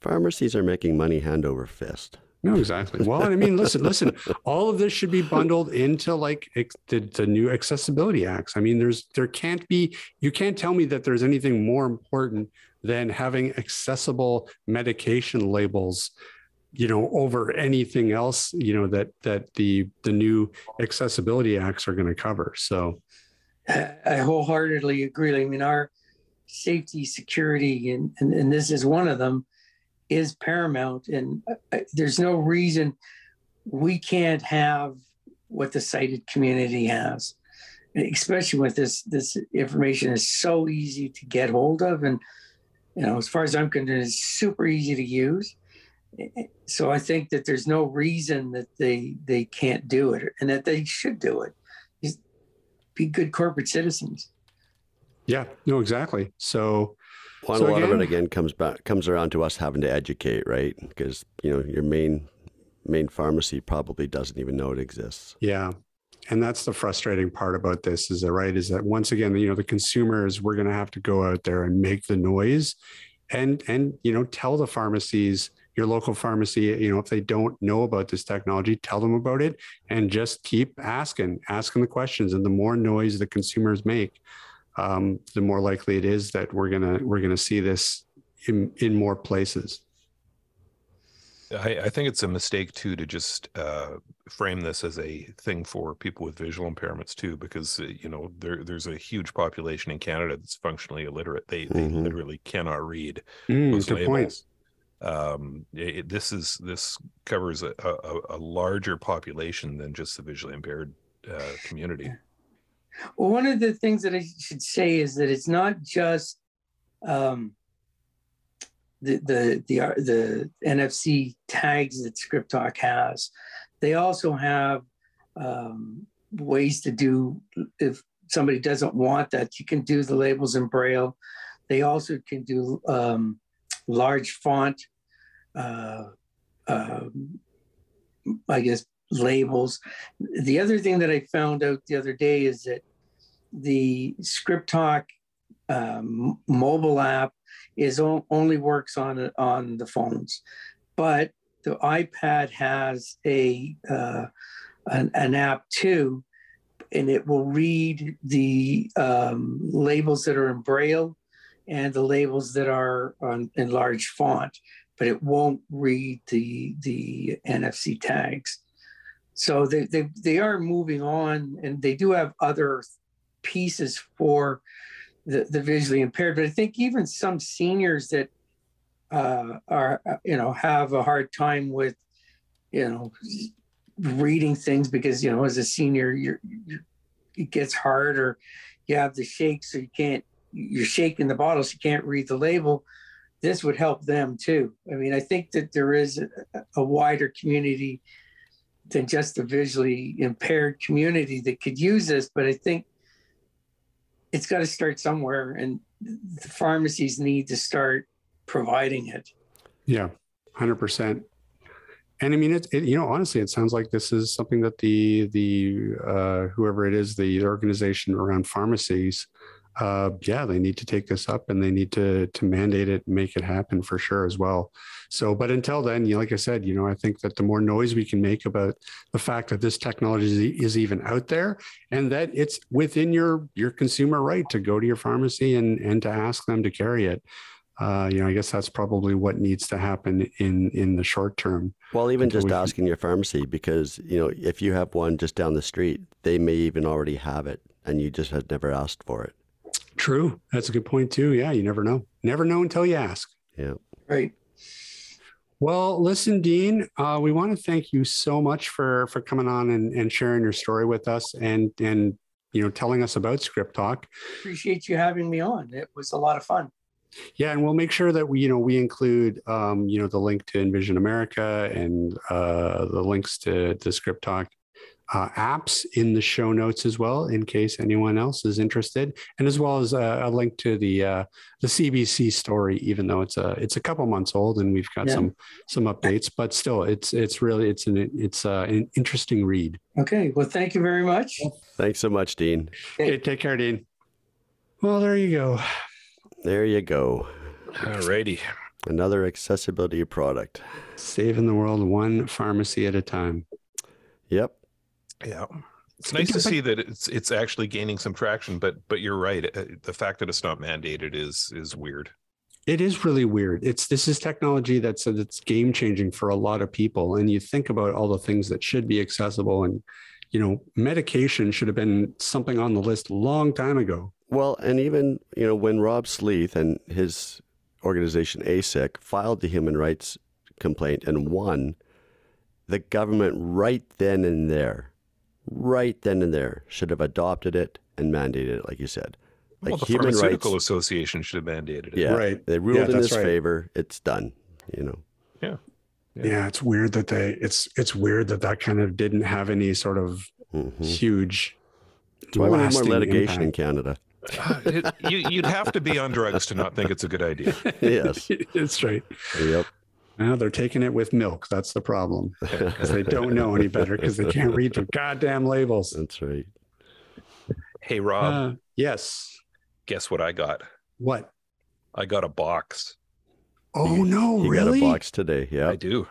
Pharmacies are making money hand over fist. No, exactly. Well, I mean, listen, listen. All of this should be bundled into like the, the new accessibility acts. I mean, there's there can't be. You can't tell me that there's anything more important than having accessible medication labels you know over anything else you know that that the the new accessibility acts are going to cover so i wholeheartedly agree i mean our safety security and, and, and this is one of them is paramount, and uh, there's no reason we can't have what the sighted community has, especially with this this information is so easy to get hold of, and you know, as far as I'm concerned, it's super easy to use. So I think that there's no reason that they they can't do it, and that they should do it. Just be good corporate citizens. Yeah, no, exactly. So well, so a lot again, of it again comes back comes around to us having to educate, right? Because you know your main main pharmacy probably doesn't even know it exists. Yeah, and that's the frustrating part about this is that right is that once again you know the consumers we're going to have to go out there and make the noise, and and you know tell the pharmacies your local pharmacy you know if they don't know about this technology tell them about it and just keep asking asking the questions and the more noise the consumers make um, the more likely it is that we're gonna we're gonna see this in in more places. I, I think it's a mistake too to just uh, frame this as a thing for people with visual impairments too, because uh, you know there there's a huge population in Canada that's functionally illiterate. They they mm-hmm. literally cannot read mm, those labels. Point. Um, it, this is this covers a, a, a, larger population than just the visually impaired uh, community. Well, one of the things that I should say is that it's not just um, the, the the the NFC tags that ScripTalk has. They also have um, ways to do if somebody doesn't want that, you can do the labels in Braille. They also can do um, large font. Uh, uh, I guess labels. The other thing that I found out the other day is that the ScripTalk um, mobile app is only works on on the phones, but the iPad has a uh, an, an, app too, and it will read the um, labels that are in Braille and the labels that are on in large font, but it won't read the the NFC tags. So they, they, they are moving on and they do have other pieces for the, the visually impaired. But I think even some seniors that uh, are, you know, have a hard time with, you know, reading things because, you know, as a senior, you're, you're it gets hard or you have the shake so you can't, you're shaking the bottle so you can't read the label. This would help them too. I mean, I think that there is a, a wider community than just the visually impaired community that could use this. But I think it's got to start somewhere, and the pharmacies need to start providing it. Yeah, hundred percent. And I mean, it, it, you know, honestly, it sounds like this is something that the the uh, whoever it is, the organization around pharmacies uh, yeah, they need to take this up and they need to to mandate it and make it happen for sure as well. So, but until then, you know, like I said, you know, I think that the more noise we can make about the fact that this technology is even out there and that it's within your your consumer right to go to your pharmacy and and to ask them to carry it. Uh, you know, I guess that's probably what needs to happen in in the short term. Well, even just we asking your pharmacy, because you know, if you have one just down the street, they may even already have it, and you just had never asked for it. True. That's a good point too. Yeah, you never know. Never know until you ask. Yeah. Right. Well, listen, Dean, uh, we want to thank you so much for for coming on and, and sharing your story with us and and you know telling us about ScripTalk. Appreciate you having me on. It was a lot of fun. Yeah, and we'll make sure that we, you know, we include, um, you know, the link to Envision America and uh, the links to to Script Talk uh, apps in the show notes as well, in case anyone else is interested, and as well as a, a link to the uh, the CBC story. Even though it's a it's a couple months old, and we've got yeah. some some updates, but still, it's it's really it's an it's uh, an interesting read. Okay, well, thank you very much. Thanks so much, Dean. Okay, take care, Dean. Well, there you go. There you go. All righty. Another accessibility product. Saving the world one pharmacy at a time. Yep. Yeah. It's nice to see that it's it's actually gaining some traction, but but you're right. uh, The fact that it's not mandated is is weird. It is really weird. It's this is technology that's that's game changing for a lot of people. And you think about all the things that should be accessible, and you know, medication should have been something on the list a long time ago. Well, and even, you know, when Rob Sleath and his organization ASIC filed the human rights complaint and won, the government right then and there, right then and there, should have adopted it and mandated it, like you said. Like well, the human pharmaceutical rights, association should have mandated it. yeah, Right. they ruled Yeah, in that's his right. favor. It's done. You know, Yeah. Yeah. it's weird that they it's it's weird that that kind of didn't have any sort of Mhm. huge. That's why we need more lasting litigation in. Canada. Uh, it- you, you'd have to be on drugs to not think it's a good idea. Yes. That's right. Yep. Now they're taking it with milk. That's the problem because they don't know any better because they can't read the goddamn labels. That's right. Hey Rob, Uh, yes. guess what I got? What? I got a box. Oh no! You really? got a box today. Yeah. I do.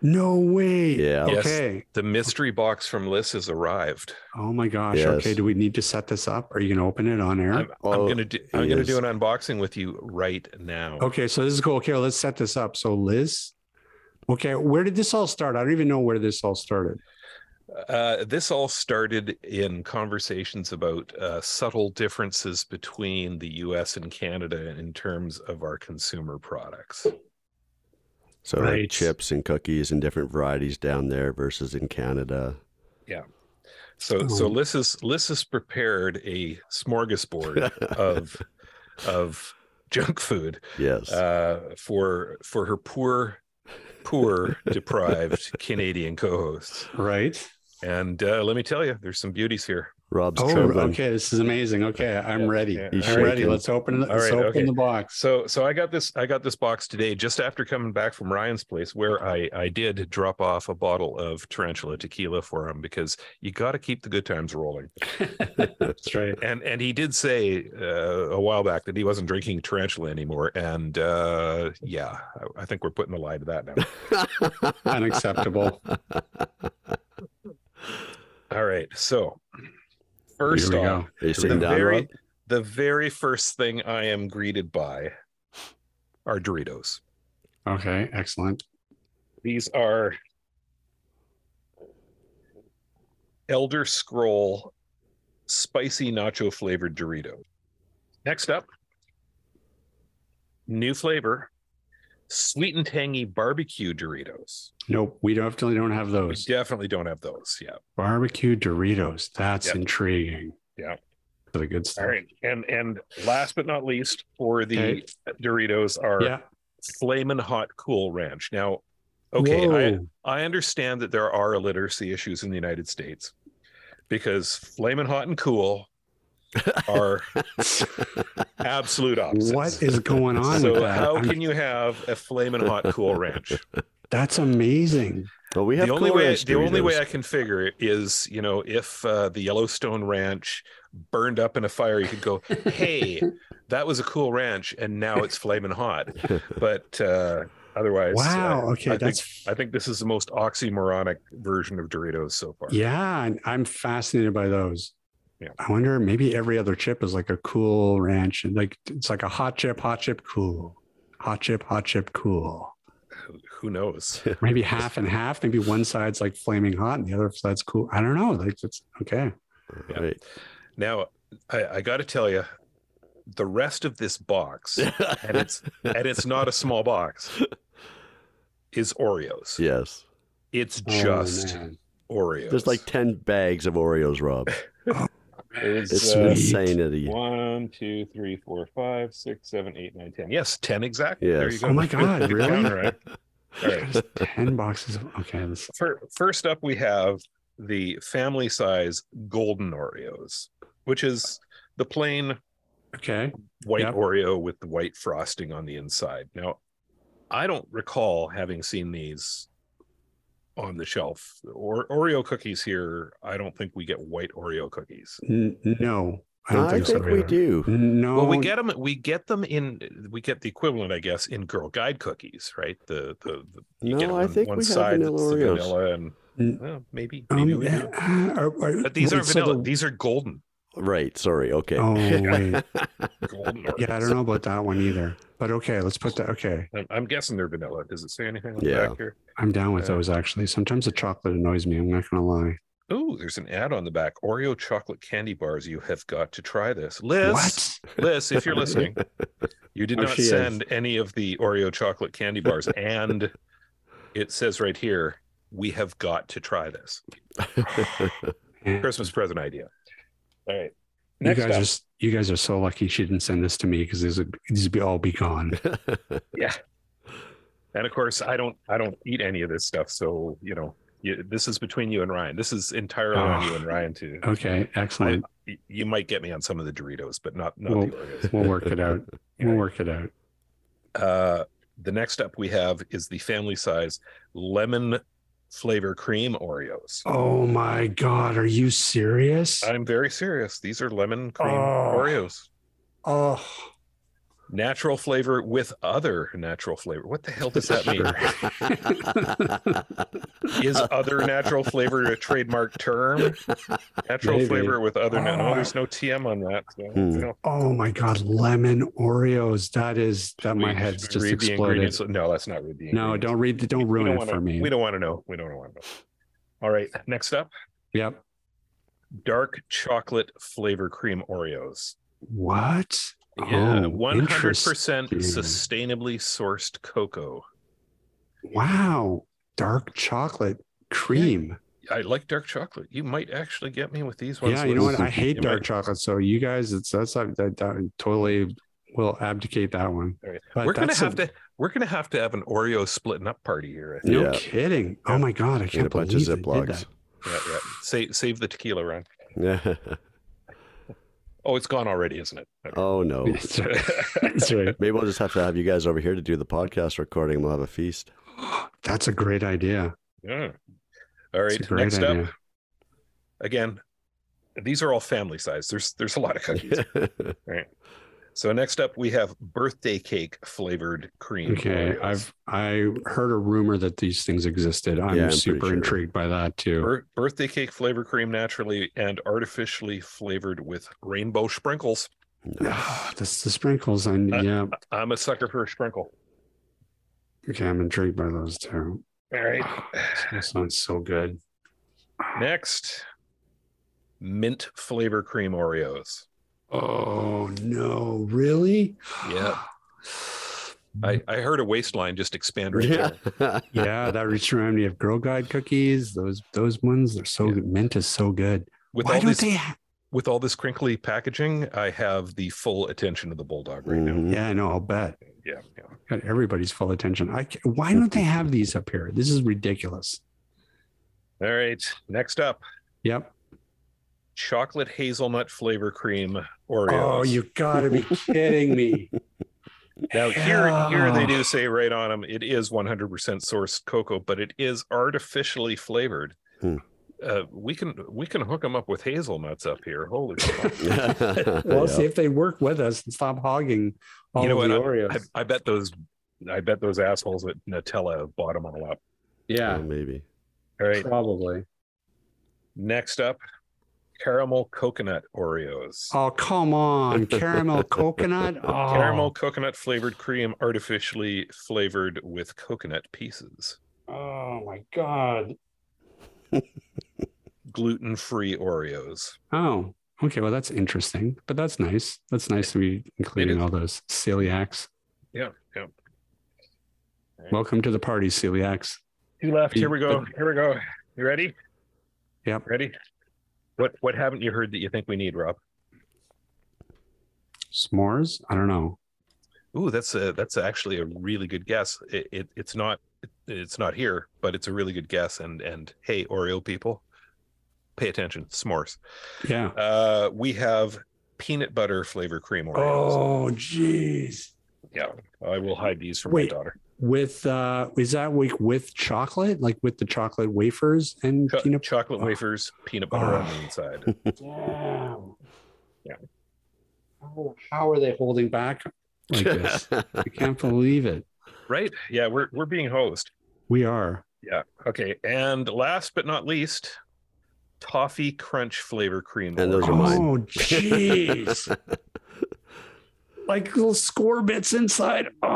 No way. Yeah. Yes. Okay. The mystery box from Liz has arrived. Oh my gosh. Yes. Okay. Do we need to set this up? Are you going to open it on air? I'm, I'm Oh, gonna do I'm gonna do an unboxing with you right now. Okay. So this is cool. Okay. Let's set this up. So Liz. Okay. Where did this all start? I don't even know where this all started. Uh, this all started in conversations about uh, subtle differences between the U.S. and Canada in terms of our consumer products. So Right. like chips and cookies and different varieties down there versus in Canada. Yeah. So, so Oh. Liz has Liz has prepared a smorgasbord of of junk food Yes. uh, for for her poor, poor deprived Canadian co-hosts. Right. And uh, let me tell you, there's some beauties here. Rob's Oh, trembling. okay. This is amazing. Okay. I'm Yeah, ready. yeah. He's I'm ready. Let's open it. All Let's right, open okay. the box. So, so I got this. I got this box today, just after coming back from Ryan's place, where I I did drop off a bottle of Tarantula tequila for him because you got to keep the good times rolling. That's right. And and he did say uh, a while back that he wasn't drinking Tarantula anymore. And uh, yeah, I, I think we're putting the lie to that now. Unacceptable. All right. So first Here we off, go. The very Rob? the very first thing I am greeted by are Doritos. Okay. Excellent. These are Elder Scroll spicy nacho flavored Dorito. Next up, new flavor, sweet and tangy barbecue Doritos. Nope. We definitely don't have those. We definitely don't have those. Yeah. Barbecue Doritos. That's Yep. intriguing. Yeah. For the good stuff. All right. And and last but not least, for the Okay. Doritos are Yeah. Flamin' Hot Cool Ranch. Now, okay, I, I understand that there are illiteracy issues in the United States because Flamin' Hot and Cool are absolute opposites. What is going on with So that? how I'm- can you have a flaming Hot Cool Ranch? That's amazing. Well, we have the only Cool way Ranch the only way I can figure it is, you know, if uh, the Yellowstone Ranch burned up in a fire, you could go, "Hey, that was a cool ranch, and now it's flaming hot." But uh, otherwise, Wow. uh, Okay. I think that's I think this is the most oxymoronic version of Doritos so far. yeah. and I'm fascinated by those. Yeah. I wonder maybe every other chip is like a cool ranch and like it's like a hot chip, hot chip, cool. Hot chip, hot chip, cool. Who- Who knows? Maybe half and half. Maybe one side's like flaming hot and the other side's cool. I don't know. Like it's okay. Yeah. Right. Now, I, I got to tell you, the rest of this box, and it's and it's not a small box, is Oreos. yes. It's Oh, just man. Oreos. There's like 10 bags of Oreos, Rob. It's, It's uh, insanity. One, two, three, four, five, six, seven, eight, nine, ten. Yes, ten exactly. There you Yes. go. Oh my God, Good really? count, right? All right. 10 boxes. Of, okay. This, Fir- First up, we have the family size golden Oreos, which is the plain okay. white Yep. Oreo with the white frosting on the inside. Now, I don't recall having seen these on the shelf. Or Oreo cookies here, I don't think we get white Oreo cookies. N- no. I don't I think, think so. we do. No, Well, we get them. We get them in. We get the equivalent, I guess, in Girl Guide cookies, right? The the, the you No, get I think one we have side vanilla Oreos. vanilla, and well, maybe Um, maybe we do. uh, are- are- But these aren't so vanilla. the- These are golden. Right. Sorry. Okay. Oh wait, golden yeah, I don't know about that one either. But okay, let's put that. Okay, I'm, I'm guessing they're vanilla. Does it say anything on Yeah. the back here? I'm down with Yeah. those actually. Sometimes the chocolate annoys me. I'm not gonna lie. Oh, there's an ad on the back. Oreo chocolate candy bars. You have got to try this, Liz. What? Liz, if you're listening, you did Oh, not she is. send any of the Oreo chocolate candy bars, and it says right here, we have got to try this. Christmas present idea. All right. You guys up, are you guys are so lucky she didn't send this to me because these would these would be all be gone. yeah. And of course, I don't I don't eat any of this stuff, so you know, you, this is between you and Ryan. This is entirely on Oh. you and Ryan too. Okay, excellent. Y- You might get me on some of the Doritos, but not not Well, the Oreos. We'll work it out. We'll work it out. Uh, the next up we have is the family size lemon flavor cream Oreos. Oh my god, are you serious? I'm very serious. These are lemon cream Oh. Oreos. Oh, Natural flavor with other natural flavor. What the hell does that mean? Is other natural flavor a trademark term? Natural Maybe. flavor with other. na- no, Oh. there's no TM on that. So, Hmm. you know, oh my god, lemon Oreos. That is that my head's should just read exploded. ingredients. No, let's not read the No, don't read. Don't ruin don't it wanna- for me. We don't want to know. We don't want to know. All right. Next up, Yep. dark chocolate flavor cream Oreos. What? Yeah, Oh, one hundred percent sustainably sourced cocoa. Wow. Dark chocolate cream. I like dark chocolate. You might actually get me with these ones. Yeah, you know what? I hate dark might- chocolate. So you guys, it's that's that, that, that totally will abdicate that one. All right. But We're gonna have a- to. We're gonna have to have an Oreo splitting up party here. I think. No Yeah. kidding. Oh my god, I And can't a bunch of they did Ziplocs. Yeah, yeah. Save save the tequila, Ryan. Yeah. Oh, it's gone already, isn't it? Okay. Oh no. That's right. Uh, That's right. Maybe we'll just have to have you guys over here to do the podcast recording. and We'll have a feast. That's a great idea. Yeah. All That's right. a great Next idea. up, again, these are all family size. There's there's a lot of cookies. right. So next up, we have birthday cake flavored cream. Okay, Oreos. I've I heard a rumor that these things existed. I'm, Yeah, I'm super sure. intrigued by that too. Bir- birthday cake flavor cream naturally and artificially flavored with rainbow sprinkles. Ah, That's the sprinkles. I Uh, yeah. I'm a sucker for a sprinkle. Okay, I'm intrigued by those too. All right. That sounds so good. Next, mint flavor cream Oreos. Oh no, really? Yeah. I, I heard a waistline just expand right yeah. there. yeah, that reached around me of Girl Guide cookies. Those those ones, they're so Yeah. good. Mint is so good. With Why all don't this they? Ha- with all this crinkly packaging, I have the full attention of the bulldog right now. Mhm. yeah, I know. I'll bet. Yeah, yeah. Got everybody's full attention. I why don't they have these up here? This is ridiculous. All right. Next up, Yep. Chocolate hazelnut flavor cream Oreos. Oh, you gotta be kidding me. Now here, here they do say right on them, it is 100% sourced cocoa, but it is artificially flavored. Hmm. Uh, we can we can hook them up with hazelnuts up here. Holy. Well, Yeah. see if they work with us and stop hogging all You know of the? Oreos. I, I bet those I bet those assholes at Nutella bought them all up. yeah, Oh, maybe. All right. probably. Next up, caramel coconut Oreos. Oh, come on. Caramel coconut? Oh, Caramel coconut flavored cream, artificially flavored with coconut pieces. Oh, my God. Gluten free Oreos. Oh, okay. Well, that's interesting, but that's nice. That's nice to be including all those celiacs. Yeah, yeah. Welcome to the party, celiacs. Two left. Here we go. Here we go. You ready? Yep. Ready? What what haven't you heard that you think we need, Rob? S'mores? I don't know. Ooh, that's a that's actually a really good guess. It, it it's not it's not here, but it's a really good guess. And and hey, Oreo people, pay attention. S'mores. Yeah. Uh, we have peanut butter flavor cream Oreos. Oh, jeez. Yeah, I will hide these from Wait. my daughter. With uh is that like with chocolate? Like with the chocolate wafers and Cho- peanut chocolate oh. wafers, peanut butter on the Oh. inside. Damn. how, how are they holding back like this? I can't believe it. Right? Yeah, we're we're being hosed. We are. Yeah. Okay. And last but not least, toffee crunch flavor cream. And those are mine. Oh, jeez. like little score bits inside. Oh,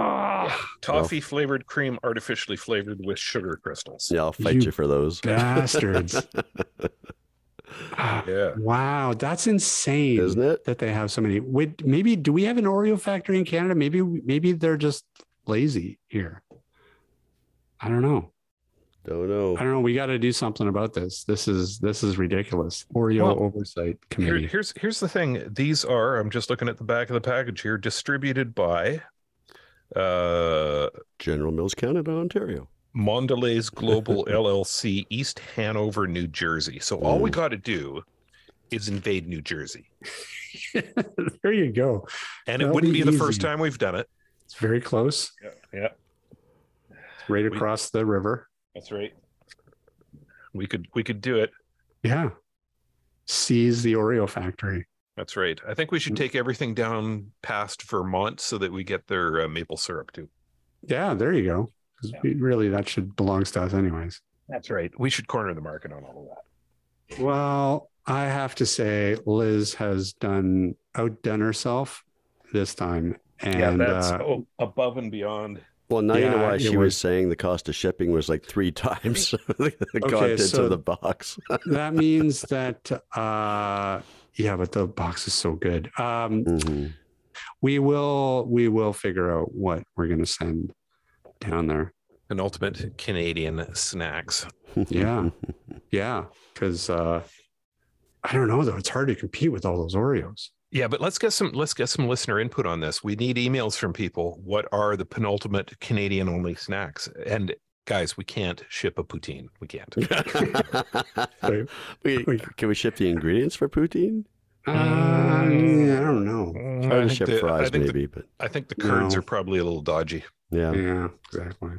toffee flavored cream artificially flavored with sugar crystals. yeah, I'll fight You you, for those. bastards. Ah, Yeah. wow, that's insane. Isn't it? that they have so many. Would maybe do we have an Oreo factory in Canada? Maybe maybe they're just lazy here. I don't know. Don't know. I don't know. We got to do something about this. This is this is ridiculous. Oreo Well, oversight Here, committee. here's here's the thing. These are I'm just looking at the back of the package here, distributed by uh General Mills, Canada, Ontario. Mondelez Global LLC, East Hanover, New Jersey. So all we Mm. got to do is invade New Jersey, there you go. and it That'll wouldn't be be, the first time we've done it. It's very close. Yeah, yeah, Right We- across the river. that's right. We could we could do it. Yeah. Seize the Oreo factory. That's right. I think we should Mm. take everything down past Vermont so that we get their uh, maple syrup too. Yeah, there you go. 'Cause we- Really, that should belongs to us anyways. That's right. We should corner the market on all of that. Well, I have to say, Liz has done outdone herself this time, and yeah, that's uh, oh, above and beyond. Well, now you know why she was was- saying the cost of shipping was like three times the contents so- of the box. that means that uh, yeah, but the box is so good. Um, Mhm. we will we will figure out what we're gonna send down there. An ultimate Canadian snacks. Yeah, yeah, because uh, I don't know though. It's hard to compete with all those Oreos. Yeah, but let's get some let's get some listener input on this. We need emails from people. What are the penultimate Canadian only snacks? And guys, we can't ship a poutine. We can't. We, We- can we ship the ingredients for poutine? Uh, yeah, I don't know. Mm, Hard I to think ship the- fries, think the- maybe, but I think the curds No. are probably a little dodgy. yeah. Yeah, exactly.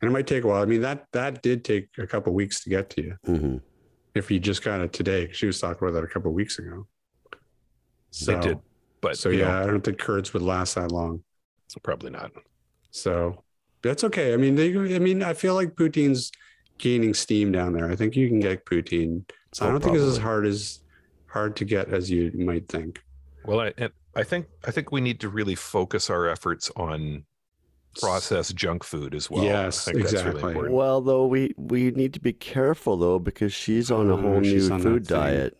And it might take a while. I mean, that that did take a couple weeks to get to you. hmm If you just got it today, she was talking about that a couple weeks ago. So, did, But so you know, yeah, I don't think curds would last that long. probably not. So that's okay. I mean, they. I mean, I feel like poutine's gaining steam down there. I think you can get poutine. So I Oh, don't think it's as hard as hard to get as you might think. Well, I I think I think we need to really focus our efforts on processed junk food as well. Yes, I think that's exactly. really. Well, though we we need to be careful though because she's on a whole she's new on that food thing. diet.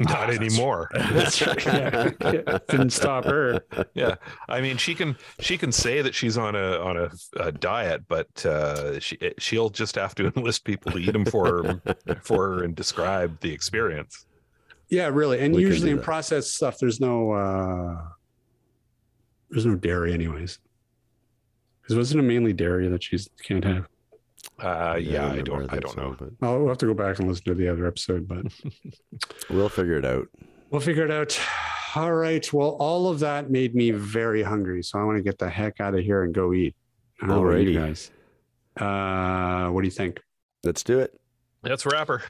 Not that's- anymore. That's right. Yeah. Didn't stop her. yeah i mean she can she can say that she's on a on a, a diet but uh she she'll just have to enlist people to eat them for her for her and describe the experience Yeah, really. And We usually in processed stuff, there's no uh there's no dairy anyways. Because wasn't it mainly dairy that she can't have? Uh yeah, i remember don't i that don't song, know but I'll we'll have to go back and listen to the other episode, but we'll figure it out. we'll figure it out. All right. Well, all of that made me very hungry. So I want to get the heck out of here and go eat. I don't know about you Alrighty. guys. Uh what do you think? Let's do it. that's rapper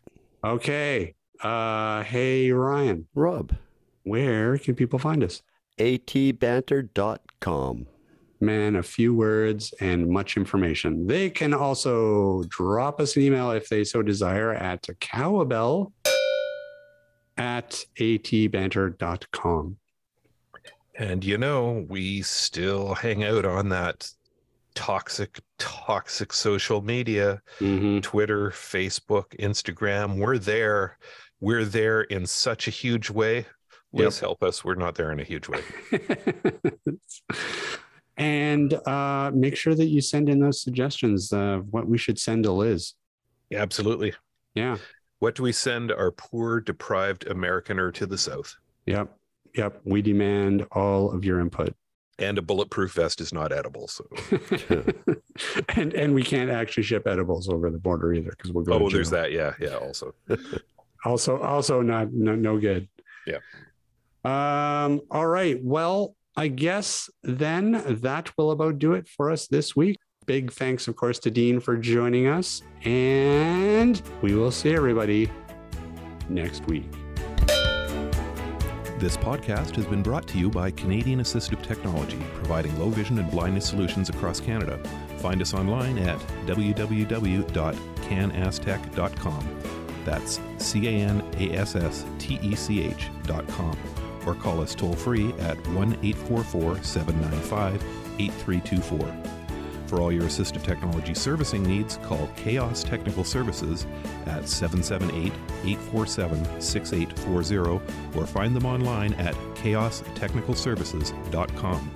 Okay. Uh hey Ryan, Rob, where can people find us? atbanter.com. man, a few words and much information. They can also drop us an email if they so desire at cowbell at atbanter.com. and you know we still hang out on that toxic toxic social media Mm-hmm. twitter facebook instagram we're there we're there in such a huge way liz help us we're not there in a huge way and uh, make sure that you send in those suggestions of what we should send to Liz. Yeah, absolutely Yeah. What do we send our poor, deprived Americaner to the South? Yep. Yep. We demand all of your input. And a bulletproof vest is not edible. So, and and we can't actually ship edibles over the border either because we'll go. oh, to there's that. Yeah, yeah. Also, Also, also not no, no good. Yeah. Um. All right. Well, I guess then that will about do it for us this week. Big thanks, of course, to Dean for joining us, and we will see everybody next week. This podcast has been brought to you by Canadian Assistive Technology, providing low vision and blindness solutions across Canada. Find us online at www.canasstech.com. That's C A N A S S T E C H.com. Or call us toll free at 1 844 795 8324. For all your assistive technology servicing needs, call Chaos Technical Services at 778 847 6840 or find them online at chaostechnicalservices.com.